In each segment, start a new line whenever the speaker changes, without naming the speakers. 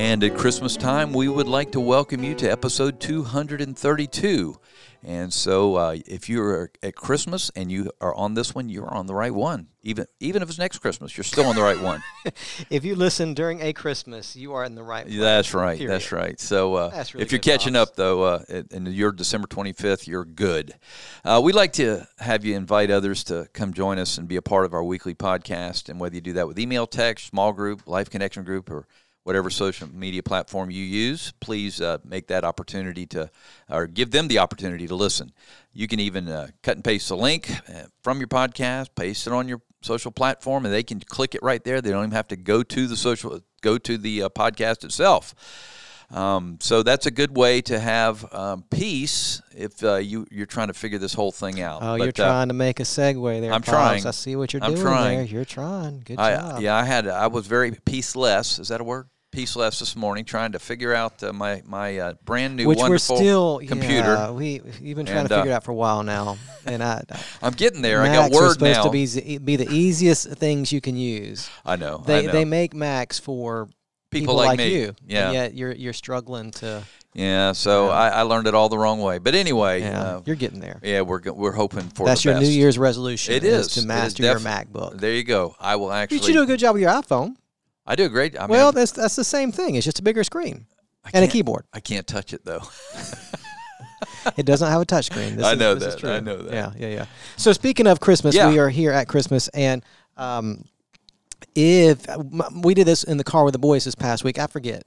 And at Christmas time, we would like to welcome you to episode 232. And so, uh, if you're at Christmas and you are on this one, you're on the right one. Even even if it's next Christmas, you're still on the right one.
if you listen during a Christmas, you are in the right.
That's right. Period. That's right. So, uh, that's really if you're catching up though, uh, and you're December 25th, you're good. Uh, we'd like to have you invite others to come join us and be a part of our weekly podcast. And whether you do that with email, text, small group, life connection group, or whatever social media platform you use, please uh, make that opportunity to, or give them the opportunity to listen. You can even uh, cut and paste the link uh, from your podcast, paste it on your social platform, and they can click it right there. They don't even have to go to the social, go to the uh, podcast itself. Um, so that's a good way to have um, peace if uh, you you're trying to figure this whole thing out.
Oh, but, you're uh, trying to make a segue there.
I'm trying.
I see what you're
I'm
doing
trying.
there. You're trying. Good
I,
job.
Yeah, I had I was very peaceless. Is that a word? Peaceless this morning, trying to figure out uh, my my uh, brand new
Which
wonderful
we're still,
computer.
Yeah, we we've been trying and, to figure uh, it out for a while now, and I.
I'm getting there.
Macs
I got word
are supposed
now.
to be be the easiest things you can use.
I know.
They
I know.
they make Macs for
people,
people
like,
like you.
Yeah.
And yet you're you're struggling to.
Yeah, so
Yeah.
I, I learned it all the wrong way. But anyway,
Yeah,
uh,
you're getting there.
yeah, we're we're hoping for
That's your
best.
New Year's resolution.
It
is
is.
to
It is
master your
def-
MacBook.
There you go. I will actually.
You should do a good job with your iPhone.
I do a great. I mean,
well,
I'm-
that's that's the same thing. It's just a bigger screen and a keyboard.
I can't touch it though.
It doesn't have a touchscreen. This
I
is-
know
this is
that.
true.
I know that.
Yeah, yeah, yeah. So speaking of Christmas,
Yeah.
we are here at Christmas, and um, if we did this in the car with the boys this past week, I forget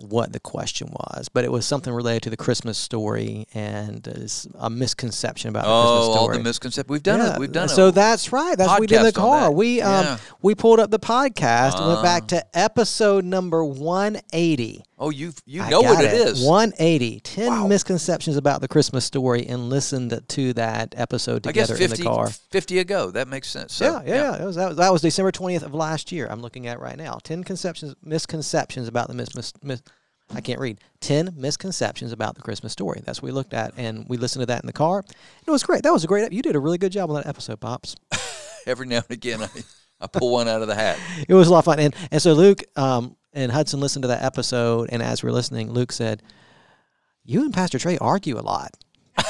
what the question was, but it was something related to the Christmas story and uh, a misconception about the
oh,
Christmas
all
story.
the misconceptions. We've done
Yeah,
it. We've done it.
So that's right. That's what we did in the car. We um
Yeah.
we pulled up the podcast and went back to episode number 180.
Oh, you you know what it is.
180. 10
Wow.
misconceptions about the Christmas story and listened to that episode together
50,
in the car.
50 ago. That makes sense. So,
yeah, yeah, yeah. That was, that was that was December 20th of last year. I'm looking at right now. 10 conceptions misconceptions about the mis, mis, mis I can't read. 10 misconceptions about the Christmas story. That's what we looked at and we listened to that in the car. It was great. That was a great you did a really good job on that episode, Pops.
Every now and again, I, I pull one out of the hat.
It was a lot of fun. And and so Luke um, and Hudson listened to that episode, and as we were listening, Luke said, "You and Pastor Trey argue a lot."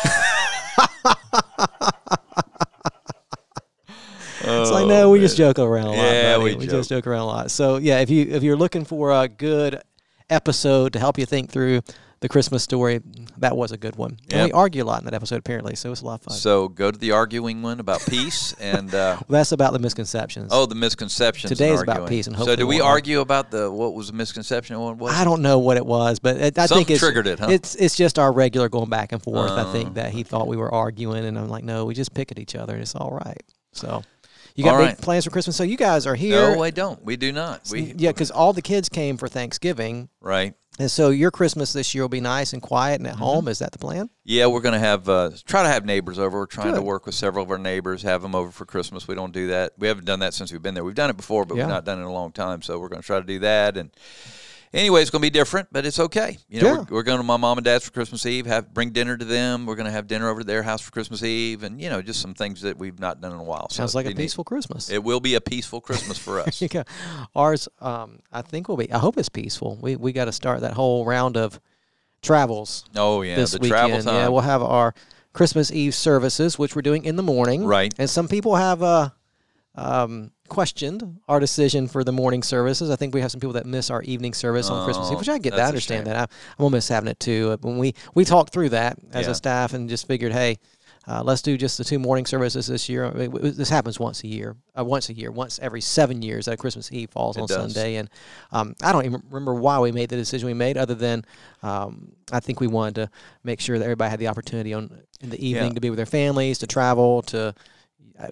It's like no, oh, we just joke around a lot.
Oh, Yeah,
buddy.
we
just joke around a lot. So yeah, if you if you're looking for a good episode to help you think through the Christmas story, that was a good one. And we argue a lot in that episode apparently, so it was a lot of fun.
So go to the arguing one about peace and uh,
Well, that's about the misconceptions.
oh the misconceptions. and
Today's about peace and
so do we
we'll-
argue about the what was the misconception? What was?
I don't know what it was, but it, I
Something
think it's
triggered it, huh?
It's it's just our regular going back and forth. I
Oh,
think that he thought we were arguing, and I'm like, no, we just pick at each other, and it's all right. So, you got
All
big
right.
plans for Christmas? So you guys are here.
No, I don't. We do not. We
yeah, because all the kids came for Thanksgiving,
right.
And so your Christmas this year will be nice and quiet and at
Mm-hmm.
home. Is that the plan?
Yeah, we're gonna have uh, try to have neighbors over. We're trying to work with several of our neighbors, have them over for Christmas. We don't do that. We haven't done that since we've been there. We've done it before, but
Yeah.
we've not done it in a long time. So we're gonna try to do that. And anyway, it's gonna be different, but it's okay. You know,
Yeah.
we're, we're going to my mom and dad's for Christmas Eve. Have bring dinner to them. We're gonna have dinner over to their house for Christmas Eve, and you know, just some things that we've not done in a while. So
Sounds like a
it'll neat.
peaceful Christmas.
It will be a peaceful Christmas for us.
Go. Ours, um, I think will be. I hope it's peaceful. We we got to start that whole round of travels
oh yeah,
this
the
weekend.
travel time.
Yeah, we'll have our Christmas Eve services, which we're doing in the morning.
Right.
And some people have uh, um, questioned our decision for the morning services. I think we have some people that miss our evening service on Christmas Eve,
Oh,
which I get that. I understand that. I, I'm miss having it too. Uh, When we we talked through that as
Yeah.
a staff and just figured, hey. Uh, let's do just the two morning services this year. I mean, This happens once a year, uh, once a year, once every seven years that Christmas Eve falls
It
on
does.
Sunday. And um, I don't even remember why we made the decision we made, other than um, I think we wanted to make sure that everybody had the opportunity on in the evening
Yeah.
to be with their families, to travel, to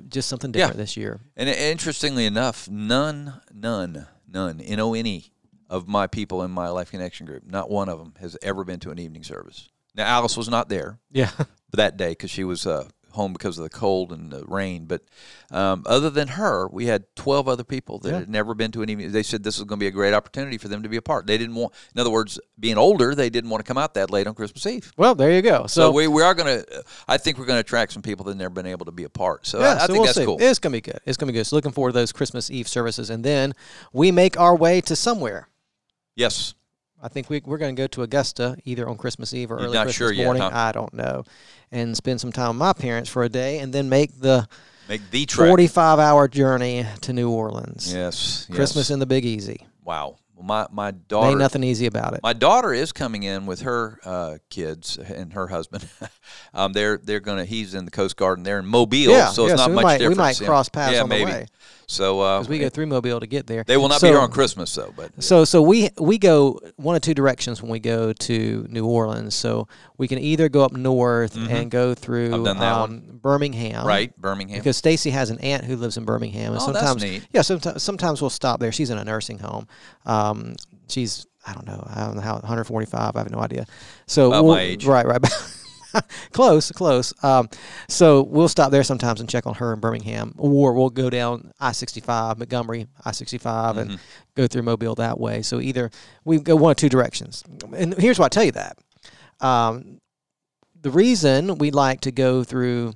just something different yeah. this year.
And interestingly enough, none, none, none, N O N E, of my people in my Life Connection group, not one of them has ever been to an evening service. Now, Alice was not there.
Yeah.
that day because she was uh, home because of the cold and the rain. But um, other than her, we had 12 other people that yeah. had never been to an evening. They said this was going to be a great opportunity for them to be a part. They didn't want, in other words, being older, they didn't want to come out that late on Christmas Eve.
Well, there you go.
So, so we, we are going to, I think we're going to attract some people that never been able to be a part. So
yeah,
I, I
so
think
we'll
that's
see.
cool.
It's going to be good. It's going to be good. So looking forward to those Christmas Eve services. And then we make our way to somewhere.
Yes.
I think we, we're going to go to Augusta either on Christmas Eve or You're early Christmas sure yet, morning. Huh? I don't know. And spend some time with my parents for a day and then make the
make the trek.
45 hour journey to New Orleans.
Yes.
Christmas
yes.
in the Big Easy.
Wow. My my daughter
ain't nothing easy about it.
My daughter is coming in with her uh, kids and her husband. um, they're they're gonna. He's in the Coast Guard and they're in Mobile,
yeah,
so
yeah,
it's not
so
much
might,
difference.
We might cross paths
yeah,
on
maybe.
the way.
So
because
uh,
we go through Mobile to get there,
they will not
so,
be here on Christmas though. But
so so we we go one of two directions when we go to New Orleans. So we can either go up north
Mhm.
and go through
I've done that
um, Birmingham,
right, Birmingham.
Because Stacy has an aunt who lives in Birmingham, and
Oh, that's
sometimes
neat.
yeah, sometimes sometimes we'll stop there. She's in a nursing home. Um, she's I don't know, I don't know how 145. I have no idea. So
About
we'll,
my age.
right, right. close, close. Um, so we'll stop there sometimes and check on her in Birmingham, or we'll go down I-65, Montgomery I-65, and
Mhm.
go through Mobile that way. So either we go one of two directions. And here's why I tell you that. Um, the reason we like to go through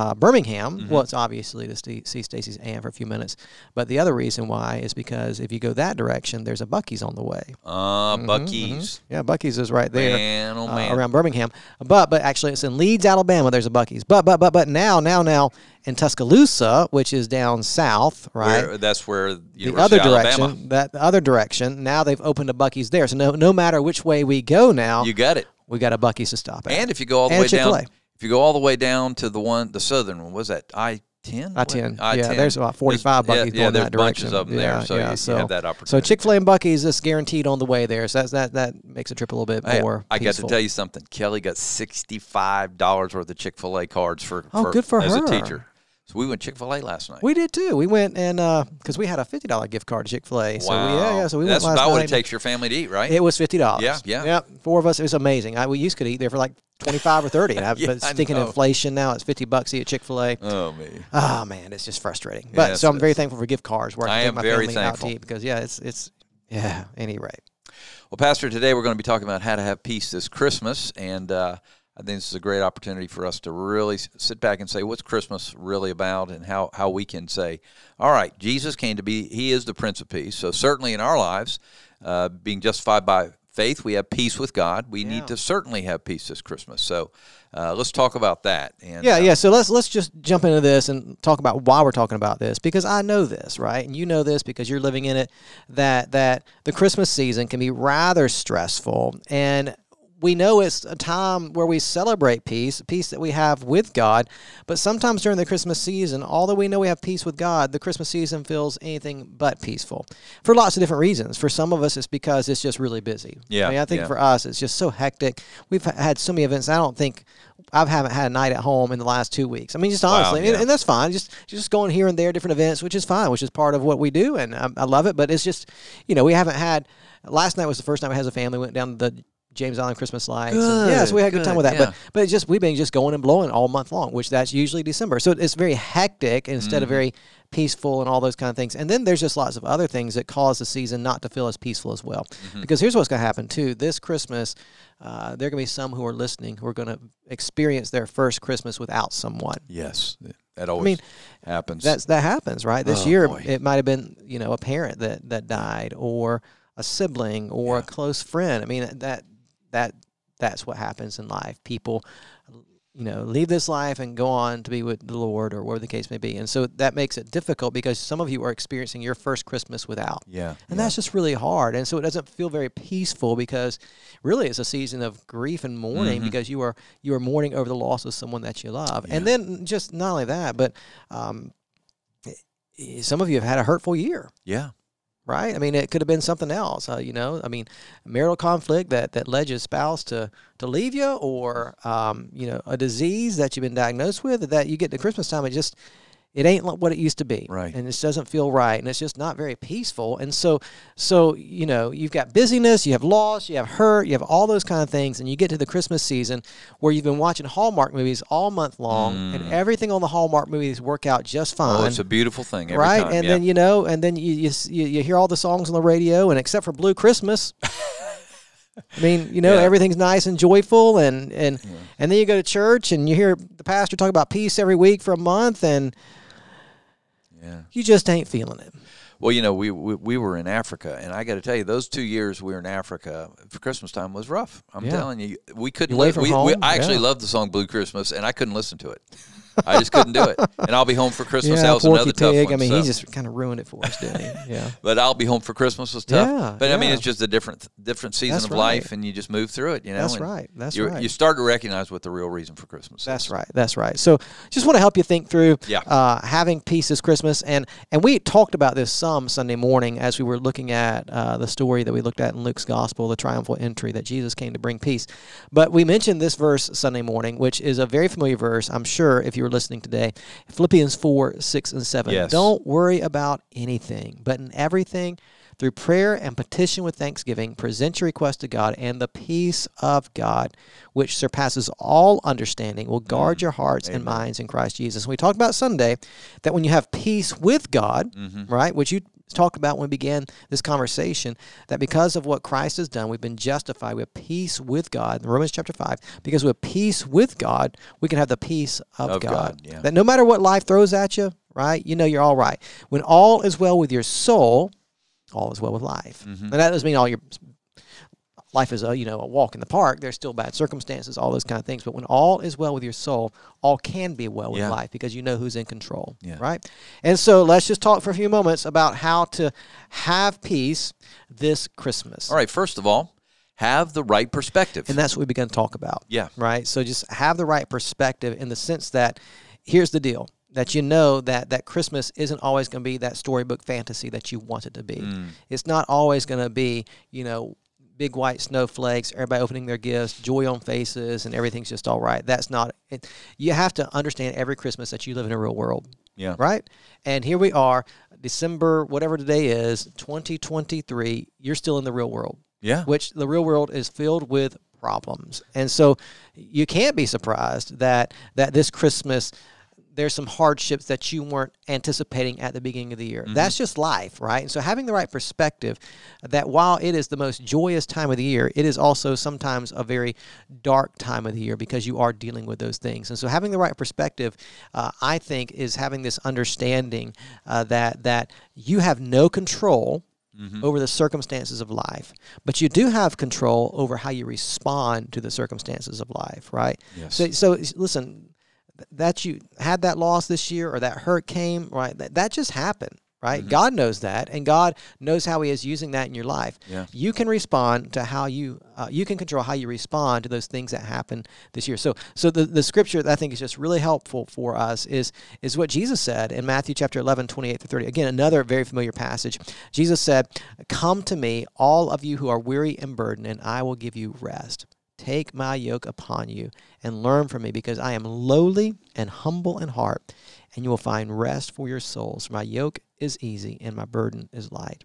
uh, Birmingham,
Mhm.
well, it's obviously to see, see Stacy's aunt for a few minutes, but the other reason why is because if you go that direction, there's a Buc-ee's on the way.
Uh,
Mhm,
Buc-ee's.
Yeah, Buc-ee's is right there
Man, oh
uh, around Birmingham. But but actually, it's in Leeds, Alabama. There's a Buc-ee's. But but but but now now now in Tuscaloosa, which is down south, right?
Where- that's where
the other direction,
Alabama.
that the other direction. Now they've opened a Buc-ee's there. So no no matter which way we go now,
You got it.
we got a Buc-ee's to stop at.
And if you go all the
And
way down,
Chick-fil-A.
If you go all the way down to the one, the southern one, was that I ten?
I ten. Yeah, there's about 45
yeah,
Buc-ee's
yeah,
going
there's
that
bunches of them
Yeah,
there, so
yeah,
you,
so-
you have that opportunity.
So Chick Fil A and Buc-ee's is guaranteed on the way there. So that's, that that makes a trip a little bit
Hey,
more.
I got to tell you something. Kelly got sixty-five dollars worth of Chick Fil A cards for,
Oh, good for
as
her.
a teacher. So we went Chick Fil A last night.
We did too. We went and because we had a fifty dollar gift card to Chick Fil A. So we,
wow,
yeah, yeah. So we
that's
went last
about what it takes your family to eat, right?
It was fifty dollars.
Yeah, yeah.
yeah. Four of us. It was amazing. I, we used to eat there for like twenty five or thirty. And I,
Yeah,
but
I
stinking inflation now, it's fifty bucks to eat at Chick Fil A.
oh me.
Oh man, it's just frustrating. But
Yes,
so I'm very thankful for gift cards where I,
I
can
am
my
very
family out to eat because yeah, it's it's yeah. Any rate.
Well, Pastor, today we're going to be talking about how to have peace this Christmas, and uh, I think this is a great opportunity for us to really sit back and say, what's Christmas really about, and how, how we can say, all right, Jesus came to be, He is the Prince of Peace. So, certainly in our lives, uh, being justified by faith, we have peace with God. We
Yeah.
need to certainly have peace this Christmas. So, uh, let's talk about that. And,
Yeah,
uh,
yeah. So let's let's just jump into this and talk about why we're talking about this because I know this, right? And you know this because you're living in it that that the Christmas season can be rather stressful and we know it's a time where we celebrate peace, peace that we have with God. But sometimes during the Christmas season, although we know we have peace with God, the Christmas season feels anything but peaceful for lots of different reasons. For some of us, it's because it's just really busy.
Yeah,
I mean, I think
yeah.
for us, it's just so hectic. We've had so many events. I don't think I haven't had a night at home in the last two weeks. I mean, just honestly, and,
yeah.
and that's fine. Just just going here and there, different events, which is fine, which is part of what we do, and I, I love it. But it's just, you know, we haven't had. Last night was the first time we had as a family. Went down the James Island Christmas lights. and- yeah, so we had a good time with that.
yeah.
But but it's just we've been just going and blowing all month long, which that's usually December. So it's very hectic instead of
Mm-hmm.
very peaceful and all those kind of things. And then there's just lots of other things that cause the season not to feel as peaceful as well.
Mm-hmm.
Because here's what's going to happen too. This Christmas, uh, there are going to be some who are listening who are going to experience their first Christmas without someone.
Yes, that always
mean,
happens.
That's that happens, right? This
Oh,
year,
boy.
it might have been you know a parent that that died, or a sibling, or a close friend. I mean that that that's what happens in life. People, you know, leave this life and go on to be with the Lord, or whatever the case may be. And so that makes it difficult because some of you are experiencing your first Christmas without.
yeah,
And
yeah.
that's just really hard. And so it doesn't feel very peaceful because really it's a season of grief and mourning
Mhm.
because you are you are mourning over the loss of someone that you love. And then just not only that, but um, some of you have had a hurtful year,
yeah.
Right? I mean, it could have been something else. Uh, you know, I mean, marital conflict that that led your spouse to to leave you, or um, you know, a disease that you've been diagnosed with. That you get to Christmas time, it just it ain't what it used to be
right
and it doesn't feel right and it's just not very peaceful and so so you know you've got busyness you have loss you have hurt you have all those kind of things and you get to the christmas season where you've been watching hallmark movies all month long mm. and everything on the hallmark movies work out just fine
oh, it's a beautiful thing
right
time.
and
yeah.
then you know and then you, you you hear all the songs on the radio and except for blue christmas I mean, you know, yeah. everything's nice and joyful, and and yeah. and then you go to church and you hear the pastor talk about peace every week for a month, and
yeah.
You just ain't feeling it.
Well, you know, we, we, we were in Africa, and I got to tell you, those two years we were in Africa for Christmas time was rough. I'm yeah. telling you, we couldn't.
Away from
we,
home?
We, I actually
yeah.
loved the song "Blue Christmas," and I couldn't listen to it. I just couldn't do it. And I'll be home for Christmas.
Yeah,
that was another
pig.
tough one.
I mean,
so.
he just kind of ruined it for us, didn't he? Yeah.
but I'll be home for Christmas was tough.
Yeah,
but
yeah.
I mean, it's just a different different season
That's
of
right.
life, and you just move through it. You know,
That's
and
right. That's
you
right.
You start to recognize what the real reason for Christmas.
That's
is.
right. That's right. So, just want to help you think through
Yeah.
uh, having peace this Christmas, and and we talked about this some Sunday morning as we were looking at uh, the story that we looked at in Luke's Gospel, the triumphal entry that Jesus came to bring peace. But we mentioned this verse Sunday morning, which is a very familiar verse, I'm sure, if you were listening today, Philippians four, six, and seven.
Yes.
Don't worry about anything, but in everything. Through prayer and petition with thanksgiving, present your request to God, and the peace of God, which surpasses all understanding, will guard your hearts and minds in Christ Jesus. And we talked about Sunday that when you have peace with God,
Mhm.
right, which you talked about when we began this conversation, that because of what Christ has done, we've been justified. We have peace with God. In Romans chapter 5, because we have peace with God, we can have the peace of,
Of
God.
God, yeah.
That no matter what life throws at you, right, you know you're all right. When all is well with your soul, all is well with life.
Mhm.
And that doesn't mean all your life is a you know a walk in the park. There's still bad circumstances, all those kind of things. But when all is well with your soul, all can be well with
Yeah.
life because you know who's in control,
Yeah.
right? And so let's just talk for a few moments about how to have peace this Christmas.
All right. First of all, have the right perspective.
And that's what we began to talk about.
Yeah.
Right. So just have the right perspective in the sense that here's the deal that you know that that Christmas isn't always going to be that storybook fantasy that you want it to be.
Mm.
It's not always going to be, you know, big white snowflakes, everybody opening their gifts, joy on faces, and everything's just all right. That's not it. You have to understand every Christmas that you live in a real world,
Yeah.
right? And here we are, December, whatever today is, 2023. You're still in the real world
Yeah.
which the real world is filled with problems. And so you can't be surprised that that this Christmas there's some hardships that you weren't anticipating at the beginning of the year. That's just life, right? And so having the right perspective that while it is the most joyous time of the year, it is also sometimes a very dark time of the year because you are dealing with those things. And so having the right perspective, uh, I think, is having this understanding uh, that that you have no control
Mhm.
over the circumstances of life, but you do have control over how you respond to the circumstances of life, right?
Yes.
So, so listen, that you had that loss this year or that hurt came, right? That, that just happened, right?
Mhm.
God knows that, and God knows how He is using that in your life.
Yeah.
You can respond to how you, uh, you can control how you respond to those things that happen this year. So, so the, the scripture that I think is just really helpful for us is is what Jesus said in Matthew chapter 11, 28 to 30. Again, another very familiar passage. Jesus said, Come to me, all of you who are weary and burdened, and I will give you rest. Take my yoke upon you and learn from me, because I am lowly and humble in heart, and you will find rest for your souls. For my yoke is easy and my burden is light.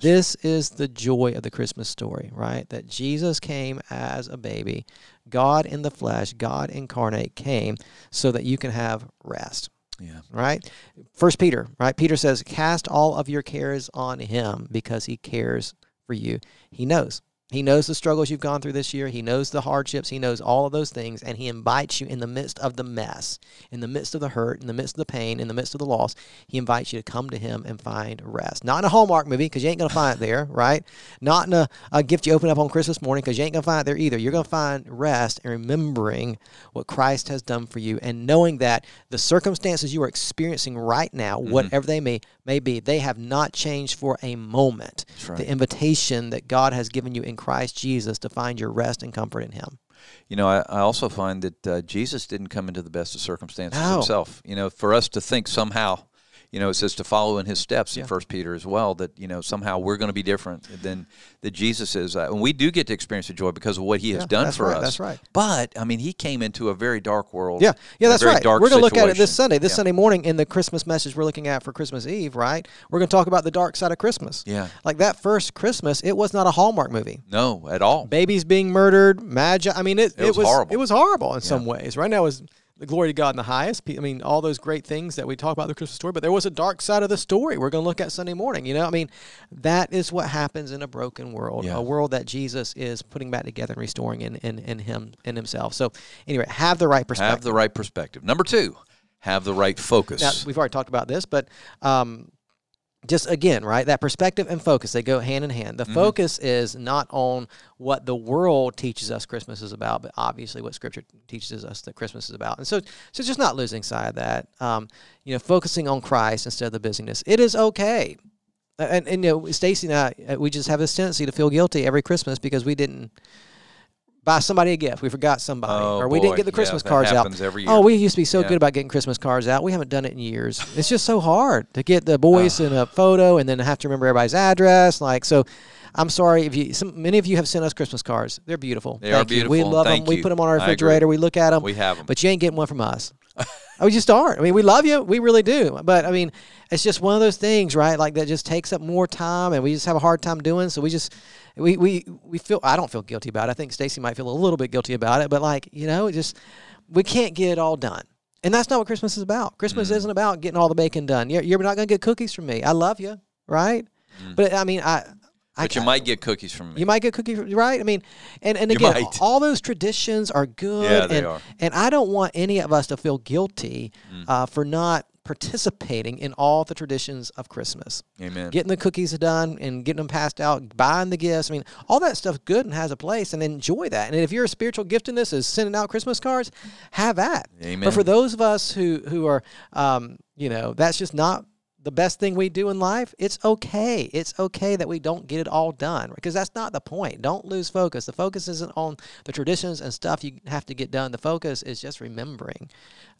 This is the joy of the Christmas story, right? That Jesus came as a baby, God in the flesh, God incarnate came so that you can have rest
Yeah.
right? First Peter, right? Peter says, "Cast all of your cares on him because he cares for you. He knows. He knows the struggles you've gone through this year. He knows the hardships. He knows all of those things, and he invites you in the midst of the mess, in the midst of the hurt, in the midst of the pain, in the midst of the loss. He invites you to come to him and find rest. Not in a Hallmark movie because you ain't gonna find it there, right? Not in a, a gift you open up on Christmas morning because you ain't gonna find it there either. You're gonna find rest in remembering what Christ has done for you and knowing that the circumstances you are experiencing right now, mm-hmm. whatever they may may be, they have not changed for a moment.
Right.
The invitation that God has given you in Christ Jesus to find your rest and comfort in Him.
You know, I, I also find that uh, Jesus didn't come into the best of circumstances
No.
himself. You know, for us to think somehow, you know, it says to follow in his steps in First Peter as well. That you know somehow we're going to be different than that Jesus is, uh, and we do get to experience the joy because of what He has
Yeah,
done for
right,
us.
that's right.
But I mean, He came into a very dark world.
Yeah, yeah, that's right.
dark
We're going to look at it this. Sunday, this
Yeah.
Sunday morning in the Christmas message we're looking at for Christmas Eve, right? We're going to talk about the dark side of Christmas.
Yeah.
Like that first Christmas, it was not a Hallmark movie.
No, at all.
Babies being murdered, magi. I mean, it,
It was horrible.
It was horrible in some ways. Right now, it was the glory to God in the highest. I mean, all those great things that we talk about the Christmas story, but there was a dark side of the story we're going to look at Sunday morning. You know, I mean, that is what happens in a broken world,
Yeah.
a world that Jesus is putting back together and restoring in, in, in Him, in Himself. So, anyway, have the right perspective.
Have the right perspective. Number two, have the right focus.
Now, we've already talked about this, but um, just again, right? That perspective and focus, they go hand in hand.
Mm-hmm.
The focus is not on what the world teaches us Christmas is about, but obviously what Scripture teaches us that Christmas is about. And so, so just not losing sight of that. Um, you know, focusing on Christ instead of the busyness. It is okay. And, and you know, Stacy and I, uh, we just have this tendency to feel guilty every Christmas because we didn't buy somebody a gift. We forgot somebody,
Oh,
or we
boy.
didn't get the
Yeah,
Christmas
that
cards out. Oh, we used to be so
Yeah.
good about getting Christmas cards out. We haven't done it in years. It's just so hard to get the boys in a photo and then have to remember everybody's address. Like so. I'm sorry if you. Some, many of you have sent us Christmas cards. They're beautiful.
They are
Thank you. We love
Thank
them. We put them on our refrigerator. We look at them.
We have them.
But you ain't getting one from us. we just aren't. I mean, we love you. We really do. But I mean, it's just one of those things, right? Like that just takes up more time, and we just have a hard time doing. So we just we we we feel. I don't feel guilty about it. I think Stacy might feel a little bit guilty about it. But like you know, it just we can't get it all done. And that's not what Christmas is about. Christmas
Mm.
isn't about getting all the bacon done. You're, you're not going to get cookies from me. I love you, right? But I mean, I.
But you might get cookies from me.
you might get cookies, right? I mean, and, and again, all those traditions are good.
Yeah, they
and,
are.
And I don't want any of us to feel guilty
Mm.
uh, for not participating in all the traditions of Christmas.
Amen.
Getting the cookies done and getting them passed out, buying the gifts. I mean, all that stuff's good and has a place, and enjoy that. And if your spiritual giftedness is sending out Christmas cards, have that.
Amen.
But for those of us who who are, um, you know, that's just not the best thing we do in life. It's okay. It's okay that we don't get it all done because that's not the point. Don't lose focus. The focus isn't on the traditions and stuff you have to get done. The focus is just remembering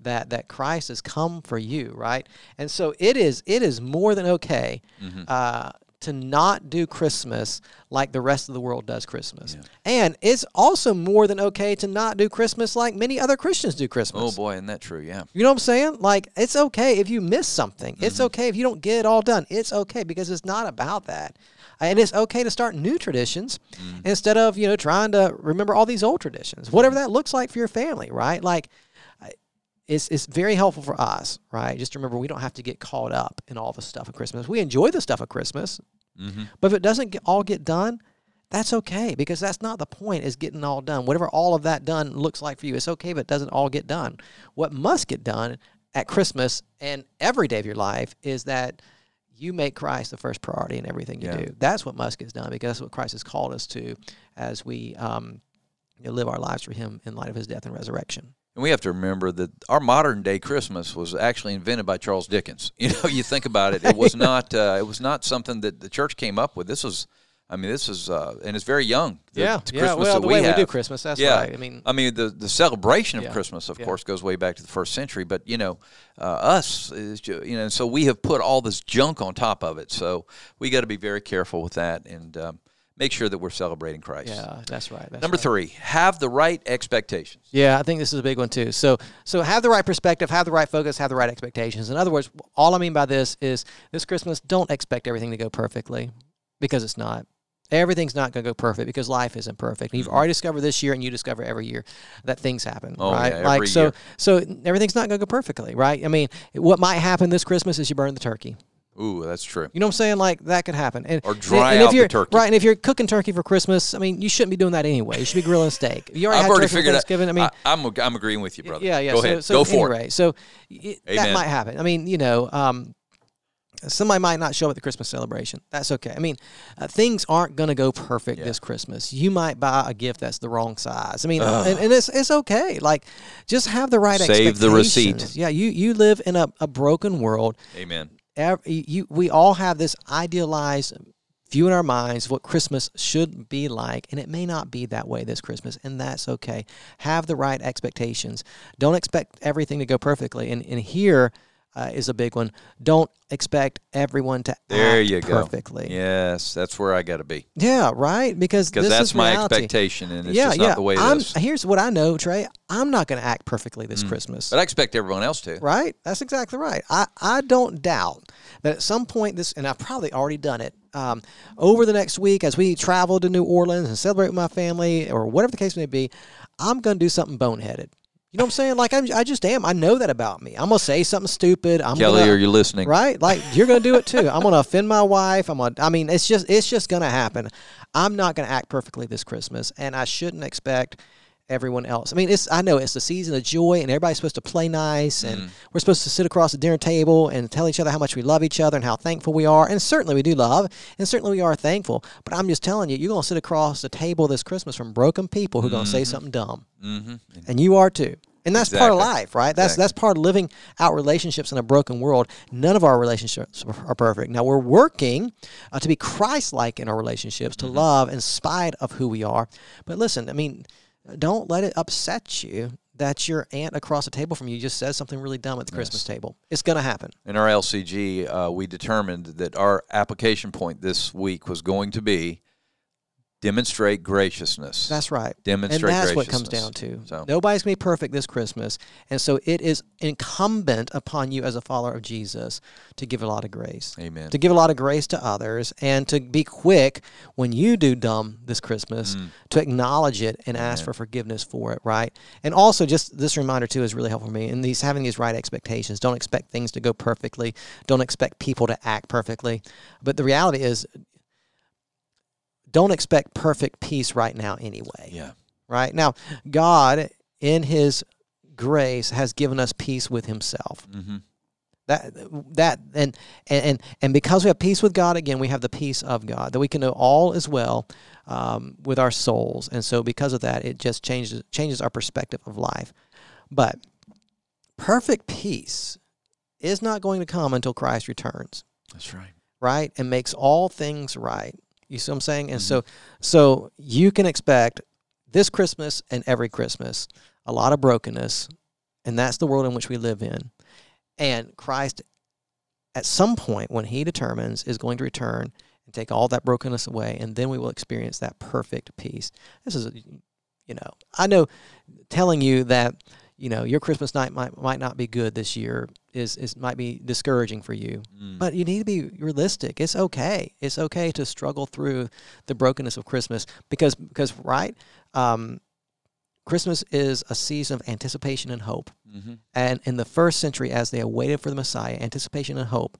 that that Christ has come for you, right? And so it is. It is more than okay. Uh, to not do Christmas like the rest of the world does Christmas. And it's also more than okay to not do Christmas like many other Christians do Christmas.
oh boy, isn't that true? Yeah.
You know what I'm saying? Like, it's okay if you miss something. It's
Mm-hmm.
okay if you don't get it all done. It's okay because it's not about that. And it's okay to start new traditions
Mm.
instead of, you know, trying to remember all these old traditions, whatever that looks like for your family, right? Like, it's, it's very helpful for us, right? Just remember we don't have to get caught up in all the stuff of Christmas. We enjoy the stuff of Christmas,
Mm-hmm.
but if it doesn't get, all get done, that's okay because that's not the point is getting all done. Whatever all of that done looks like for you, it's okay but it doesn't all get done. What must get done at Christmas and every day of your life is that you make Christ the first priority in everything you
Yeah.
do. That's what must get done because that's what Christ has called us to as we um, you know, live our lives for Him in light of His death and resurrection.
And we have to remember that our modern day Christmas was actually invented by Charles Dickens. You know, you think about it; it was not uh, it was not something that the church came up with. This was, I mean, this is uh, and it's very young. The, the Christmas
Well,
that
the
we
way
have.
we do Christmas, that's
yeah.
right. I mean,
I mean, the the celebration of
Yeah.
Christmas, of
Yeah.
course, goes way back to the first century. But you know, uh, us is you know, so we have put all this junk on top of it. So we got to be very careful with that and um, make sure that we're celebrating Christ.
yeah, that's right. That's
Number
right.
three, have the right expectations.
Yeah, I think this is a big one too. So, so have the right perspective, have the right focus, have the right expectations. In other words, all I mean by this is this Christmas, don't expect everything to go perfectly because it's not. Everything's not going to go perfect because life isn't perfect. You've already discovered this year, and you discover every year that things happen,
Mm-hmm. Oh,
right?
yeah,
like so,
year.
so everything's not going to go perfectly, right? I mean, what might happen this Christmas is you burn the turkey.
Ooh, that's true.
You know what I'm saying? Like that could happen. And,
Or dry
and if
out the
you're,
turkey.
Right, and if you're cooking turkey for Christmas, I mean, you shouldn't be doing that anyway. You should be grilling steak. You already
I've
had
already
turkey
figured out.
Thanksgiving. I mean,
I, am I'm agreeing with you, brother.
yeah, yeah.
Go
so,
ahead.
So
Go for
anyway, so it, that might happen. I mean, you know, um, somebody might not show up at the Christmas celebration. That's okay. I mean, uh, things aren't going to go perfect this Christmas. You might buy a gift that's the wrong size. I mean, and, and it's it's okay. Like, just have the right
Save the receipt.
Yeah, you you live in a, a broken world.
Amen.
You we all have this idealized view in our minds of what Christmas should be like, and it may not be that way this Christmas, and that's okay. Have the right expectations. Don't expect everything to go perfectly. And and here, uh, is a big one. Don't expect everyone to
there
act
you
perfectly.
Yes, that's where I got to be.
Yeah, right. Because
Because that's my
reality.
expectation, and it's
yeah,
just
yeah.
not the way it
I'm,
is.
Here's what I know, Trey. I'm not going to act perfectly this Christmas.
But I expect everyone else to.
Right? That's exactly right. I, I don't doubt that at some point this, and I've probably already done it, um, over the next week as we travel to New Orleans and celebrate with my family or whatever the case may be, I'm going to do something boneheaded. You know what I'm saying? Like I'm, I just am. I know that about me. I'm gonna say something stupid. I'm
Kelly,
gonna,
are you listening?
right? Like you're gonna do it too. I'm gonna offend my wife. I'm gonna. I mean, it's just it's just gonna happen. I'm not gonna act perfectly this Christmas, and I shouldn't expect everyone else. I mean, it's I know it's the season of joy, and everybody's supposed to play nice, and we're supposed to sit across the dinner table and tell each other how much we love each other and how thankful we are. And certainly we do love, and certainly we are thankful. But I'm just telling you, you're gonna sit across the table this Christmas from broken people who are gonna say something dumb,
Mm-hmm.
and you are too. And that's part of life, right? That's
Exactly.
that's part of living out relationships in a broken world. None of our relationships are perfect. Now we're working uh, to be Christ-like in our relationships,
Mm-hmm.
to love in spite of who we are. But listen, I mean, don't let it upset you that your aunt across the table from you just says something really dumb at the Christmas table. It's going to happen.
In our LCG, uh, we determined that our application point this week was going to be demonstrate graciousness.
That's right.
Demonstrate
and that's what comes down to.
So-
Nobody's going to be perfect this Christmas. And so it is incumbent upon you as a follower of Jesus to give a lot of grace.
Amen.
To give a lot of grace to others and to be quick when you do dumb this Christmas
Mm.
to acknowledge it and ask for forgiveness for it, right? And also just this reminder too is really helpful for me. And these having these right expectations. Don't expect things to go perfectly. Don't expect people to act perfectly. But the reality is don't expect perfect peace right now anyway
yeah.
right? Now, God, in His grace, has given us peace with Himself.
Mm-hmm.
That that and and and because we have peace with God, again, we have the peace of God that we can know all is well um, with our souls, and so because of that, it just changes changes our perspective of life. But perfect peace is not going to come until Christ returns
That's right.
right and makes all things right you see what i'm saying? And so mm-hmm. so you can expect this christmas and every christmas a lot of brokenness and that's the world in which we live in. And christ at some point when he determines is going to return and take all that brokenness away and then we will experience that perfect peace. This is you know i know telling you that you know your christmas night might might not be good this year is is might be discouraging for you
Mm.
but you need to be realistic. It's okay. It's okay to struggle through the brokenness of Christmas because because right, um, Christmas is a season of anticipation and hope.
Mm-hmm.
And in the first century, as they awaited for the Messiah, anticipation and hope,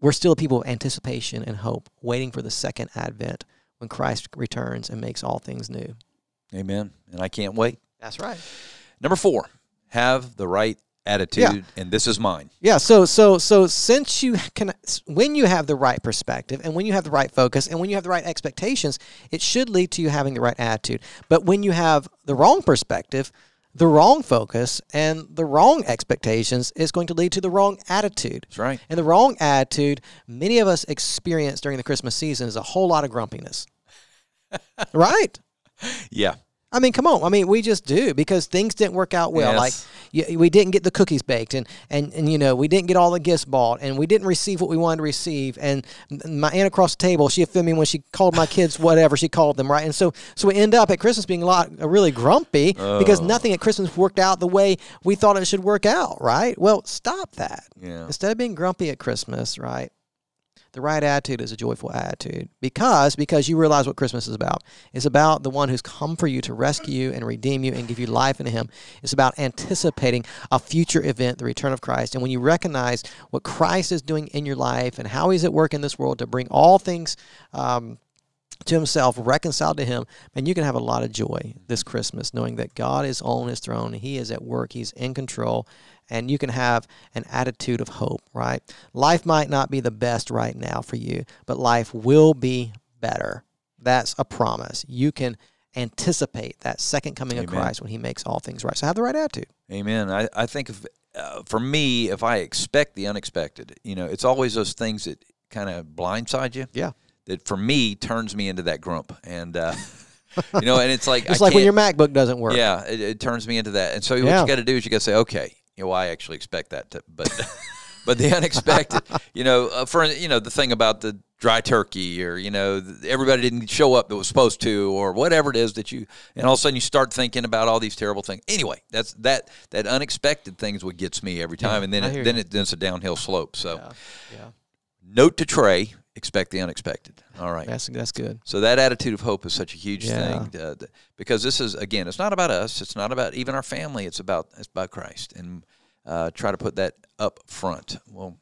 we're still a people of anticipation and hope, waiting for the second advent when Christ returns and makes all things new.
Amen. And I can't wait.
That's right.
Number four, have the right attitude, and this is mine.
Yeah, so so so since you can when you have the right perspective and when you have the right focus and when you have the right expectations, it should lead to you having the right attitude. But when you have the wrong perspective, the wrong focus and the wrong expectations, it's going to lead to the wrong attitude.
That's right.
And the wrong attitude many of us experience during the Christmas season is a whole lot of grumpiness. right?
Yeah.
I mean, come on. I mean, we just do because things didn't work out well.
Yes.
Like y- we didn't get the cookies baked, and, and and you know we didn't get all the gifts bought, and we didn't receive what we wanted to receive. And my aunt across the table, she offended me when she called my kids whatever she called them, right? And so so we end up at Christmas being a lot uh, really grumpy because
Oh.
nothing at Christmas worked out the way we thought it should work out, right? Well, stop that.
Yeah.
Instead of being grumpy at Christmas, right? The right attitude is a joyful attitude because because you realize what Christmas is about. It's about the one who's come for you to rescue you and redeem you and give you life in Him. It's about anticipating a future event, the return of Christ. And when you recognize what Christ is doing in your life and how He's at work in this world to bring all things um, to himself, reconciled to him, and you can have a lot of joy this Christmas knowing that God is on his throne, he is at work, he's in control, and you can have an attitude of hope, right? Life might not be the best right now for you, but life will be better. That's a promise. You can anticipate that second coming of Christ when he makes all things right. So have the right attitude.
Amen. I, I think if, uh, for me, if I expect the unexpected, you know, it's always those things that kind of blindside you.
Yeah.
That for me turns me into that grump, and uh, you know, and it's like
It's
I
like when your MacBook doesn't work.
Yeah, it, it turns me into that. And so
Yeah.
what you got to do is you got to say, okay, you know, I actually expect that, to, but but the unexpected, you know, uh, for you know the thing about the dry turkey or you know everybody didn't show up that was supposed to or whatever it is that you and all of a sudden you start thinking about all these terrible things anyway that's that that unexpected things what gets me every time yeah, and then it, then it then it's a downhill slope so yeah. yeah. note to trey expect the unexpected. All right.
That's that's good.
So that attitude of hope is such a huge yeah. thing uh, because this is again it's not about us. It's not about even our family. It's about it's about christ. And uh, try to put that up front. Well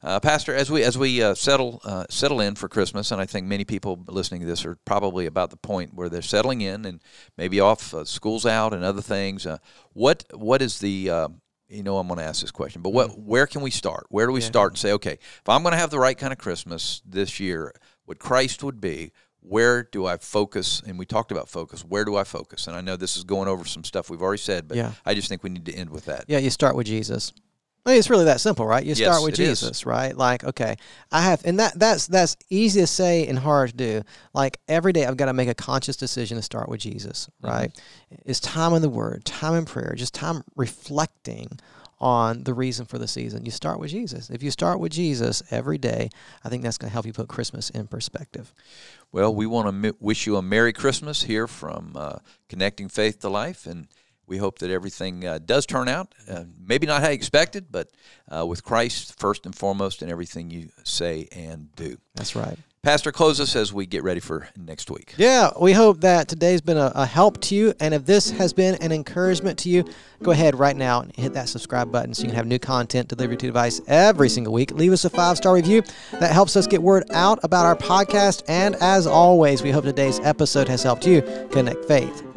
uh, Pastor, as we as we uh, settle uh, settle in for Christmas, and I think many people listening to this are probably about the point where they're settling in and maybe off uh, school's out and other things. Uh, what what is the uh, you know I'm going to ask this question, but what mm. where can we start? Where do we yeah. start and say, okay, if I'm going to have the right kind of Christmas this year, what Christ would be, where do I focus? And we talked about focus. Where do I focus? And I know this is going over some stuff we've already said, but yeah. I just think we need to end with that.
Yeah, you start with Jesus. I mean, it's really that simple, right? You start with Jesus, is. right? Like, okay, I have, and that that's that's easy to say and hard to do. Like every day, I've got to make a conscious decision to start with Jesus, mm-hmm. right? Mm-hmm. It's time in the Word, time in prayer, just time reflecting on the reason for the season. You start with Jesus. If you start with Jesus every day, I think that's going to help you put Christmas in perspective.
Well, we want to wish you a Merry Christmas here from uh, Connecting Faith to Life, and we hope that everything uh, does turn out, uh, maybe not how you expected, but uh, with Christ first and foremost in everything you say and do.
That's right.
Pastor, close us as we get ready for next week.
Yeah, we hope that today's been a, a, help to you. And if this has been an encouragement to you, go ahead right now and hit that subscribe button so you can have new content delivered to your device every single week. Leave us a five star review. That helps us get word out about our podcast. And as always, we hope today's episode has helped you connect faith